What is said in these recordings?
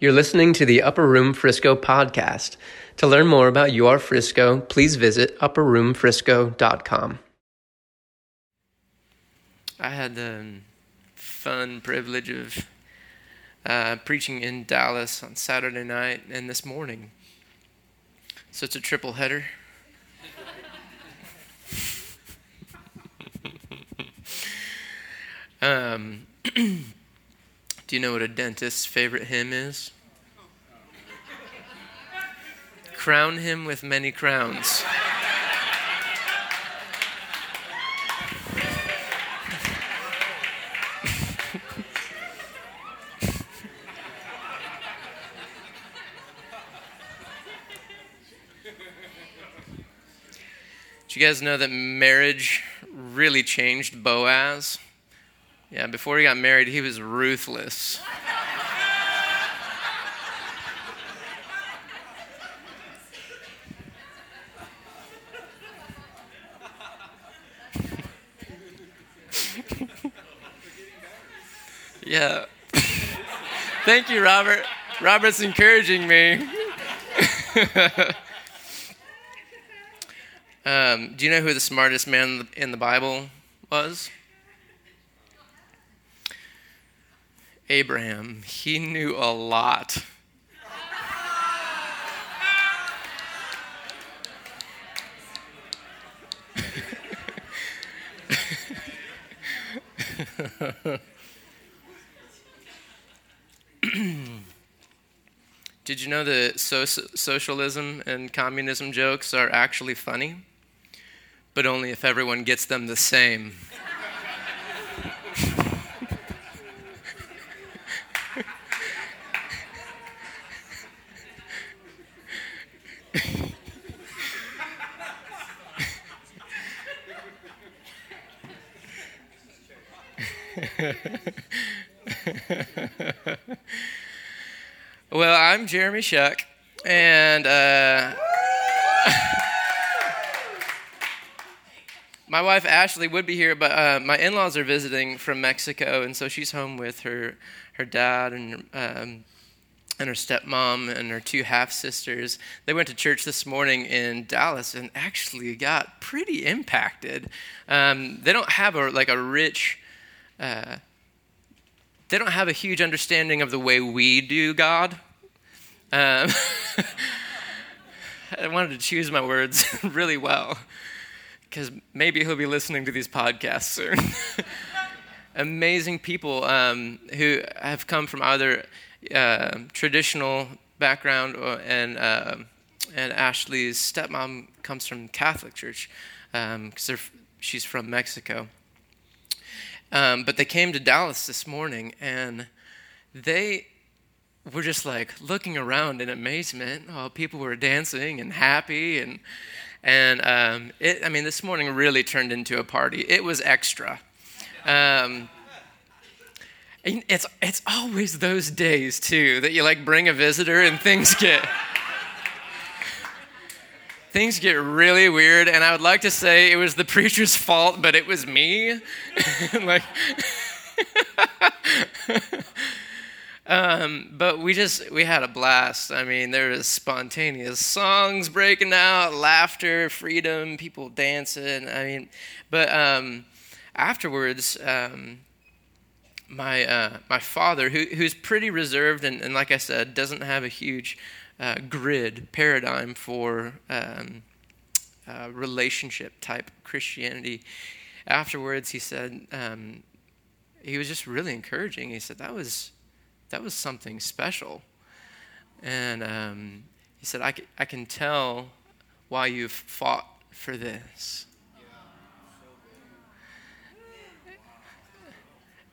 You're listening to the Upper Room Frisco podcast. To learn more about UR Frisco, please visit upperroomfrisco.com. I had the fun privilege of uh, preaching in Dallas on Saturday night and this morning. So it's a triple header. um, do you know what a dentist's favorite hymn is? Crown him with many crowns. Do you guys know that marriage really changed Boaz? Yeah, before he got married, he was ruthless. yeah. Thank you, Robert. Robert's encouraging me. Um, do you know who the smartest man in the Bible was? Abraham. He knew a lot. Did you know that so- socialism and communism jokes are actually funny? but only if everyone gets them the same. well, I'm Jeremy Shuck, and uh, my wife Ashley would be here, but uh, my in-laws are visiting from Mexico, and so she's home with her her dad and um, and her stepmom and her two half sisters. They went to church this morning in Dallas and actually got pretty impacted. Um, they don't have a like a rich. Uh, they don't have a huge understanding of the way we do God. Um, I wanted to choose my words really well because maybe he'll be listening to these podcasts soon. Amazing people um, who have come from either uh, traditional background or, and uh, and Ashley's stepmom comes from Catholic Church because um, she's from Mexico. Um, but they came to Dallas this morning and they were just like looking around in amazement. Oh, people were dancing and happy and and um, it, I mean, this morning really turned into a party. It was extra. Um, it's, it's always those days, too, that you like bring a visitor and things get. Things get really weird, and I would like to say it was the preacher's fault, but it was me. like, um, but we just we had a blast. I mean, there was spontaneous songs breaking out, laughter, freedom, people dancing. I mean, but um, afterwards, um, my uh, my father, who, who's pretty reserved and, and, like I said, doesn't have a huge uh, grid paradigm for um, uh, relationship type Christianity. Afterwards, he said um, he was just really encouraging. He said that was that was something special. And um, he said, I, c- I can tell why you've fought for this.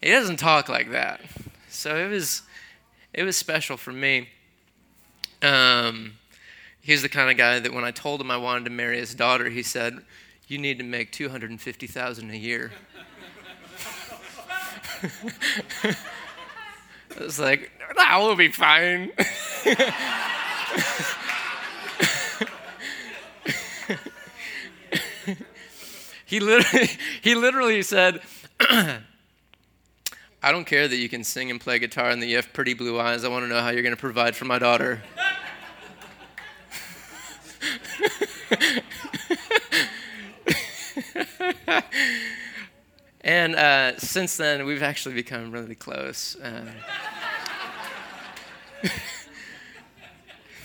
He doesn't talk like that. So it was, it was special for me. Um, he's the kind of guy that when I told him I wanted to marry his daughter, he said, "You need to make two hundred and fifty thousand a year." I was like, that will be fine. he literally, he literally said, I don't care that you can sing and play guitar and that you have pretty blue eyes. I want to know how you're going to provide for my daughter. and uh, since then, we've actually become really close. Uh,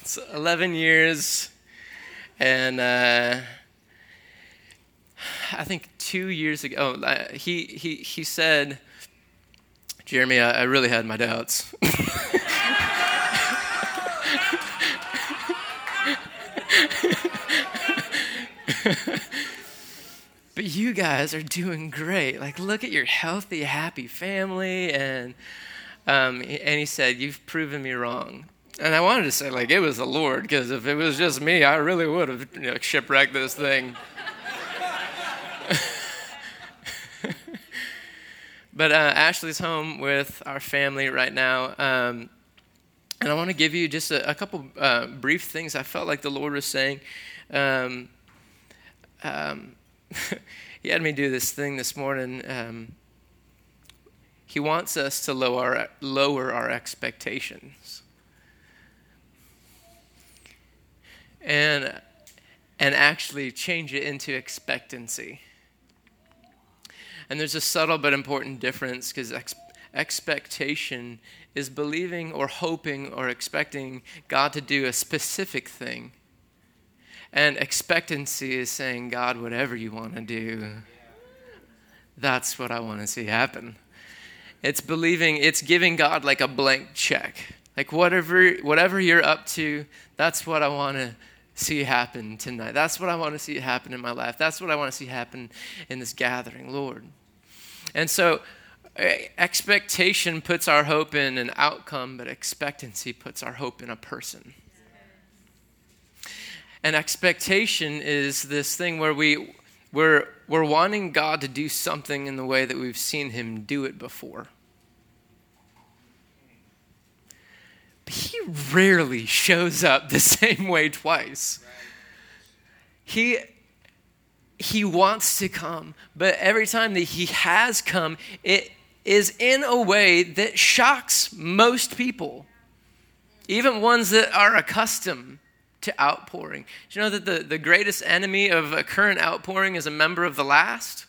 it's 11 years, and uh, I think two years ago, oh, he, he, he said, Jeremy, I, I really had my doubts. but you guys are doing great. Like, look at your healthy, happy family. And, um, and he said, You've proven me wrong. And I wanted to say, like, it was the Lord, because if it was just me, I really would have you know, shipwrecked this thing. But uh, Ashley's home with our family right now. Um, and I want to give you just a, a couple uh, brief things I felt like the Lord was saying. Um, um, he had me do this thing this morning. Um, he wants us to lower, lower our expectations. And, and actually change it into expectancy. And there's a subtle but important difference because ex- expectation is believing or hoping or expecting God to do a specific thing. And expectancy is saying, God, whatever you want to do, that's what I want to see happen. It's believing, it's giving God like a blank check. Like whatever whatever you're up to, that's what I want to see happen tonight. That's what I want to see happen in my life. That's what I want to see happen in this gathering, Lord. And so, expectation puts our hope in an outcome, but expectancy puts our hope in a person. And expectation is this thing where we, we're, we're wanting God to do something in the way that we've seen Him do it before. He rarely shows up the same way twice. He he wants to come, but every time that he has come, it is in a way that shocks most people, even ones that are accustomed to outpouring. Do you know that the, the greatest enemy of a current outpouring is a member of the last?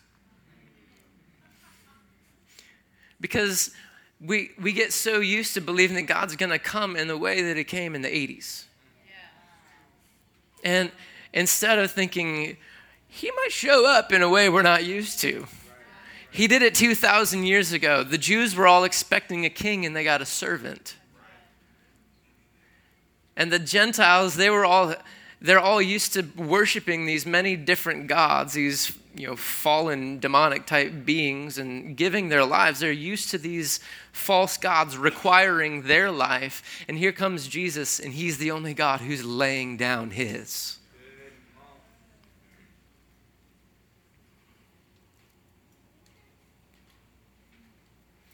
Because we, we get so used to believing that God's going to come in the way that it came in the 80s. And instead of thinking, he might show up in a way we're not used to. He did it 2,000 years ago. The Jews were all expecting a king and they got a servant. And the Gentiles, they were all they're all used to worshiping these many different gods, these you know fallen demonic type beings and giving their lives. They're used to these false gods requiring their life. And here comes Jesus and he's the only God who's laying down his.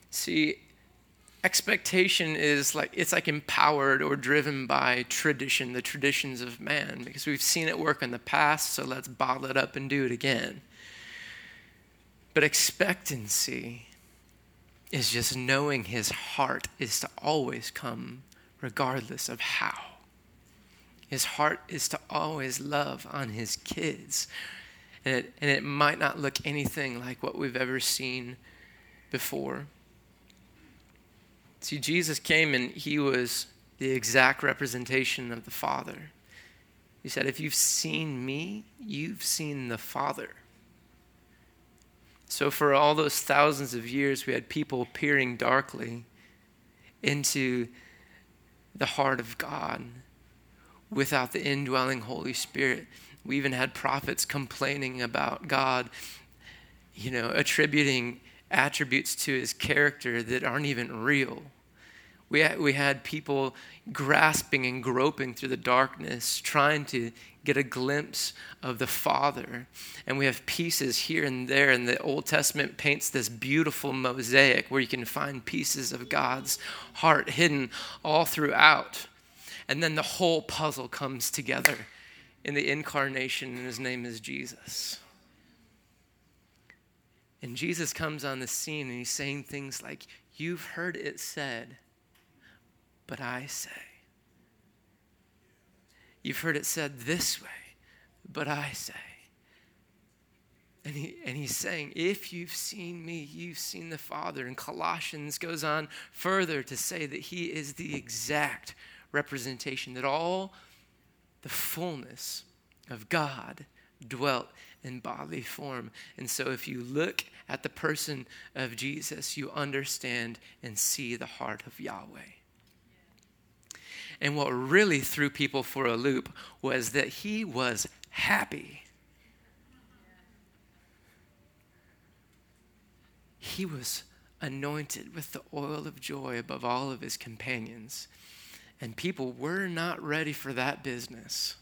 See, expectation is like it's like empowered or driven by tradition, the traditions of man, because we've seen it work in the past, so let's bottle it up and do it again. But expectancy is just knowing his heart is to always come regardless of how. His heart is to always love on his kids. And it, and it might not look anything like what we've ever seen before. See, Jesus came and he was the exact representation of the Father. He said, If you've seen me, you've seen the Father. So, for all those thousands of years, we had people peering darkly into the heart of God without the indwelling Holy Spirit. We even had prophets complaining about God, you know, attributing attributes to his character that aren't even real. We had, we had people grasping and groping through the darkness, trying to get a glimpse of the Father. And we have pieces here and there, and the Old Testament paints this beautiful mosaic where you can find pieces of God's heart hidden all throughout. And then the whole puzzle comes together in the incarnation, and his name is Jesus. And Jesus comes on the scene and he's saying things like, You've heard it said, but I say. You've heard it said this way, but I say. And, he, and he's saying, if you've seen me, you've seen the Father. And Colossians goes on further to say that he is the exact representation, that all the fullness of God dwelt in bodily form. And so if you look at the person of Jesus, you understand and see the heart of Yahweh. And what really threw people for a loop was that he was happy. He was anointed with the oil of joy above all of his companions. And people were not ready for that business.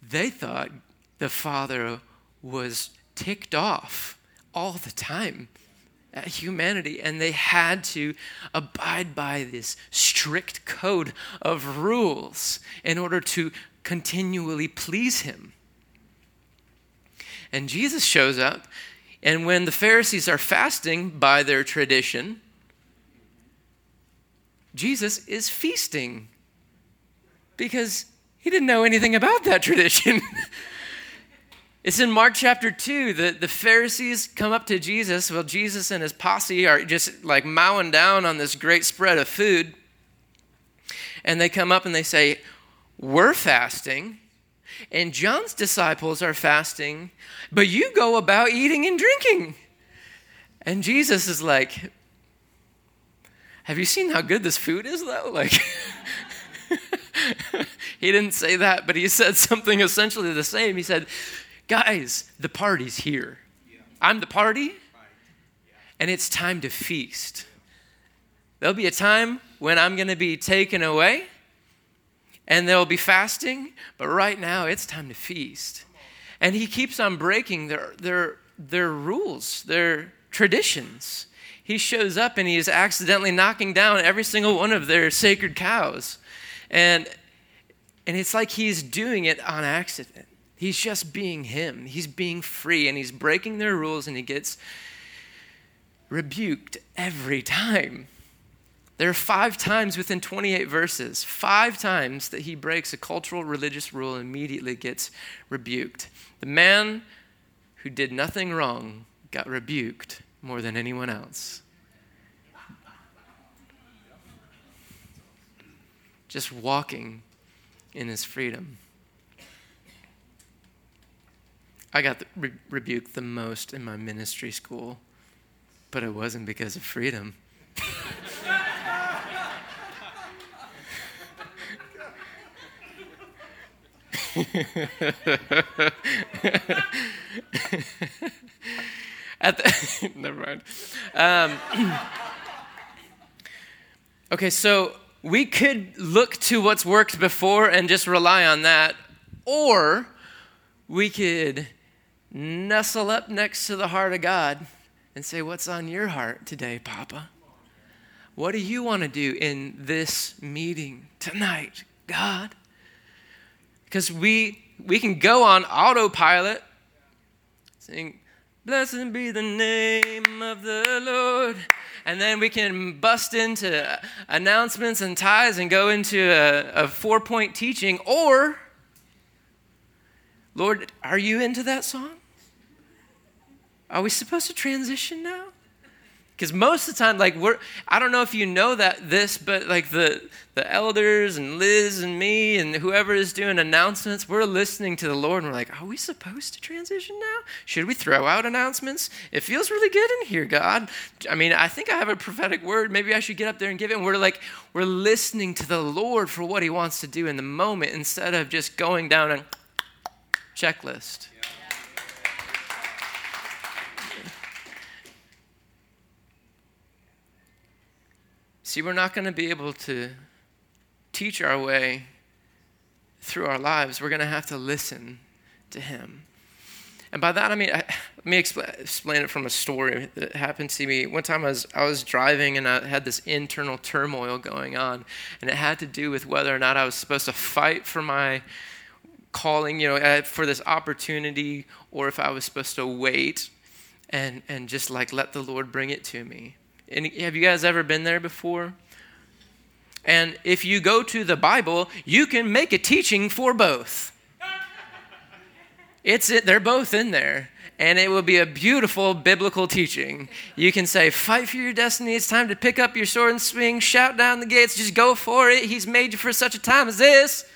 They thought the Father was ticked off all the time humanity, and they had to abide by this strict code of rules in order to continually please Him. And Jesus shows up and when the Pharisees are fasting by their tradition, Jesus is feasting because he didn't know anything about that tradition. It's in Mark chapter 2 that the Pharisees come up to Jesus. Well, Jesus and his posse are just like mowing down on this great spread of food. And they come up and they say, We're fasting and John's disciples are fasting, but you go about eating and drinking. And Jesus is like, Have you seen how good this food is, though? Like, he didn't say that, but he said something essentially the same. He said, Guys, the party's here. I'm the party, and it's time to feast. There'll be a time when I'm going to be taken away and there'll be fasting, but right now it's time to feast. And he keeps on breaking their, their, their rules, their traditions. He shows up and he is accidentally knocking down every single one of their sacred cows. And, and it's like he's doing it on accident. He's just being him. He's being free and he's breaking their rules and he gets rebuked every time. There are five times within 28 verses, five times that he breaks a cultural religious rule and immediately gets rebuked. The man who did nothing wrong got rebuked more than anyone else. Just walking in his freedom. I got re- rebuked the most in my ministry school, but it wasn't because of freedom. At the, never mind. Um, okay, so we could look to what's worked before and just rely on that, or we could nestle up next to the heart of God and say, What's on your heart today, Papa? What do you want to do in this meeting tonight, God? Because we, we can go on autopilot, sing, Blessed be the name of the Lord. And then we can bust into announcements and tithes and go into a, a four point teaching. Or, Lord, are you into that song? Are we supposed to transition now? Because most of the time, like we're, I don't know if you know that this, but like the the elders and Liz and me and whoever is doing announcements, we're listening to the Lord and we're like, are we supposed to transition now? Should we throw out announcements? It feels really good in here, God. I mean, I think I have a prophetic word. Maybe I should get up there and give it. And we're like, we're listening to the Lord for what He wants to do in the moment instead of just going down a checklist. See, we're not going to be able to teach our way through our lives. We're going to have to listen to Him. And by that, I mean, I, let me explain, explain, it from a story that happened to me. One time I was, I was driving and I had this internal turmoil going on, and it had to do with whether or not I was supposed to fight for my calling, you know, uh, for this opportunity, or if I was supposed to wait and and just like let the Lord bring it to me. And have you guys ever been there before? And if you go to the Bible, you can make a teaching for both. It's it, they're both in there. And it will be a beautiful biblical teaching. You can say, Fight for your destiny. It's time to pick up your sword and swing. Shout down the gates. Just go for it. He's made you for such a time as this.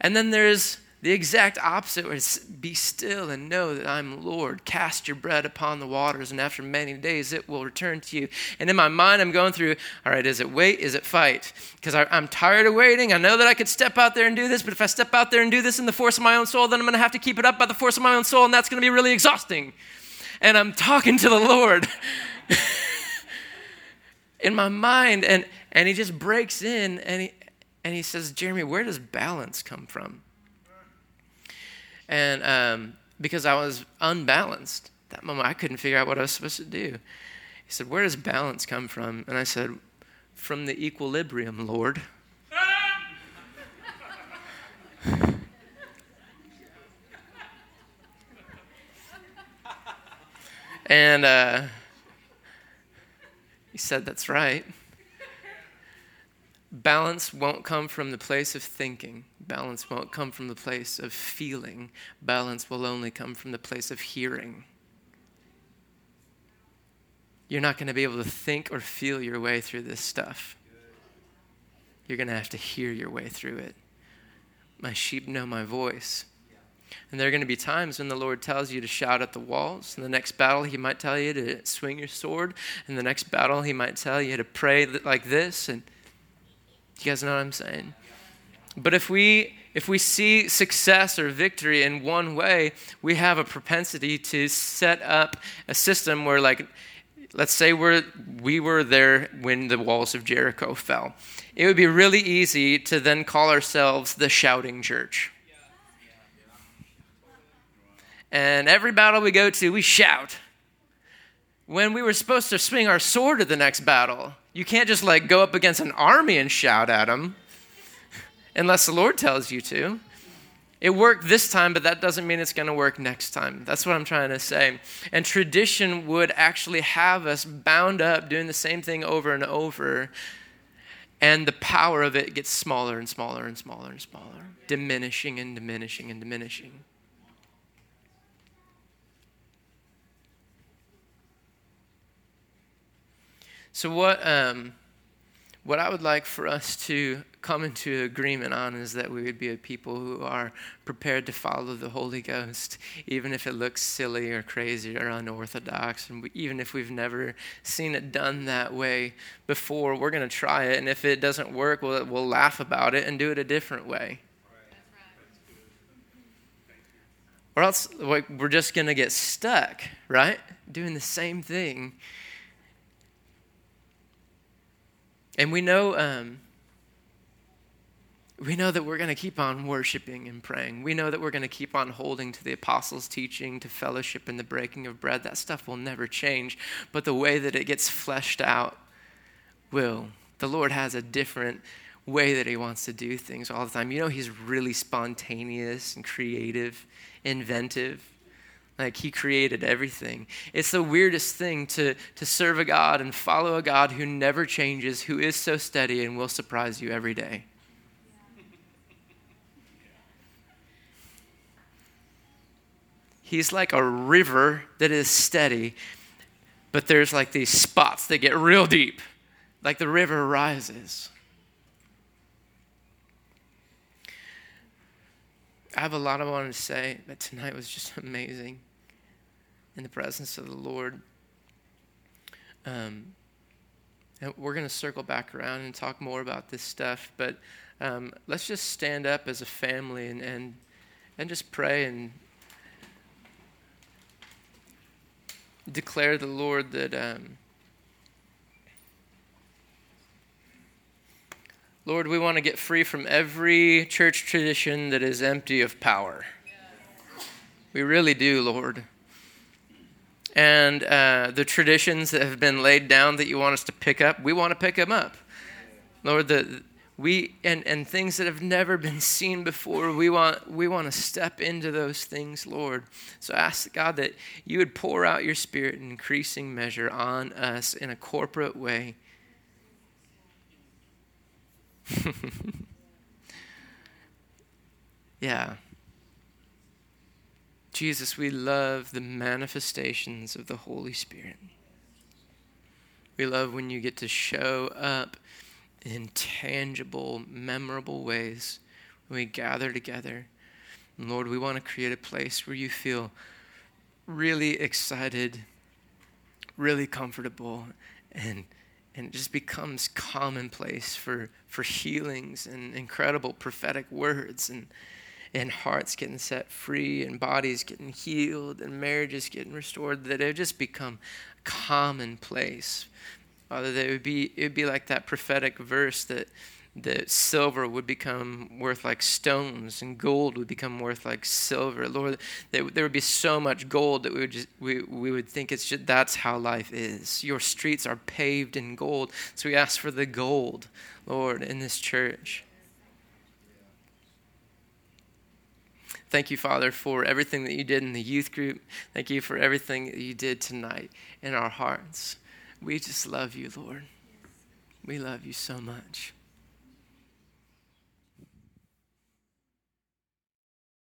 And then there's the exact opposite, it's be still and know that I'm Lord. Cast your bread upon the waters, and after many days it will return to you. And in my mind, I'm going through, all right, is it wait? Is it fight? Because I'm tired of waiting. I know that I could step out there and do this, but if I step out there and do this in the force of my own soul, then I'm going to have to keep it up by the force of my own soul, and that's going to be really exhausting. And I'm talking to the Lord. in my mind, and, and he just breaks in and he, and he says, Jeremy, where does balance come from? And um, because I was unbalanced, that moment I couldn't figure out what I was supposed to do. He said, Where does balance come from? And I said, From the equilibrium, Lord. and uh, he said, That's right. Balance won't come from the place of thinking. Balance won't come from the place of feeling. Balance will only come from the place of hearing. You're not going to be able to think or feel your way through this stuff. You're going to have to hear your way through it. My sheep know my voice. And there are going to be times when the Lord tells you to shout at the walls. In the next battle, He might tell you to swing your sword. In the next battle, He might tell you to pray like this. And you guys know what I'm saying? But if we if we see success or victory in one way, we have a propensity to set up a system where like let's say we're we were there when the walls of Jericho fell. It would be really easy to then call ourselves the shouting church. And every battle we go to, we shout. When we were supposed to swing our sword to the next battle, you can't just like go up against an army and shout at them unless the Lord tells you to. It worked this time, but that doesn't mean it's going to work next time. That's what I'm trying to say. And tradition would actually have us bound up doing the same thing over and over. And the power of it gets smaller and smaller and smaller and smaller, diminishing and diminishing and diminishing. So, what, um, what I would like for us to come into agreement on is that we would be a people who are prepared to follow the Holy Ghost, even if it looks silly or crazy or unorthodox. And we, even if we've never seen it done that way before, we're going to try it. And if it doesn't work, we'll, we'll laugh about it and do it a different way. Or else like, we're just going to get stuck, right? Doing the same thing And we know, um, we know that we're going to keep on worshiping and praying. We know that we're going to keep on holding to the apostles' teaching, to fellowship and the breaking of bread. That stuff will never change. But the way that it gets fleshed out will. The Lord has a different way that He wants to do things all the time. You know, He's really spontaneous and creative, inventive. Like he created everything. It's the weirdest thing to, to serve a God and follow a God who never changes, who is so steady and will surprise you every day. He's like a river that is steady, but there's like these spots that get real deep, like the river rises. I have a lot I wanted to say, but tonight was just amazing in the presence of the Lord. Um, and we're going to circle back around and talk more about this stuff, but um, let's just stand up as a family and, and, and just pray and declare the Lord that. Um, Lord, we want to get free from every church tradition that is empty of power. We really do, Lord. And uh, the traditions that have been laid down that you want us to pick up, we want to pick them up. Lord, the, we and, and things that have never been seen before we want we want to step into those things lord so I ask god that you would pour out your spirit in increasing measure on us in a corporate way yeah. Jesus we love the manifestations of the holy spirit. We love when you get to show up in tangible, memorable ways. When we gather together. And Lord, we want to create a place where you feel really excited, really comfortable, and and it just becomes commonplace for, for healings and incredible prophetic words and, and hearts getting set free and bodies getting healed and marriages getting restored, that it just become commonplace. Father, that it would be it would be like that prophetic verse that that silver would become worth like stones and gold would become worth like silver. Lord, that there would be so much gold that we would just we, we would think it's just that's how life is. Your streets are paved in gold. So we ask for the gold, Lord, in this church. Thank you, Father, for everything that you did in the youth group. Thank you for everything that you did tonight in our hearts. We just love you, Lord. We love you so much.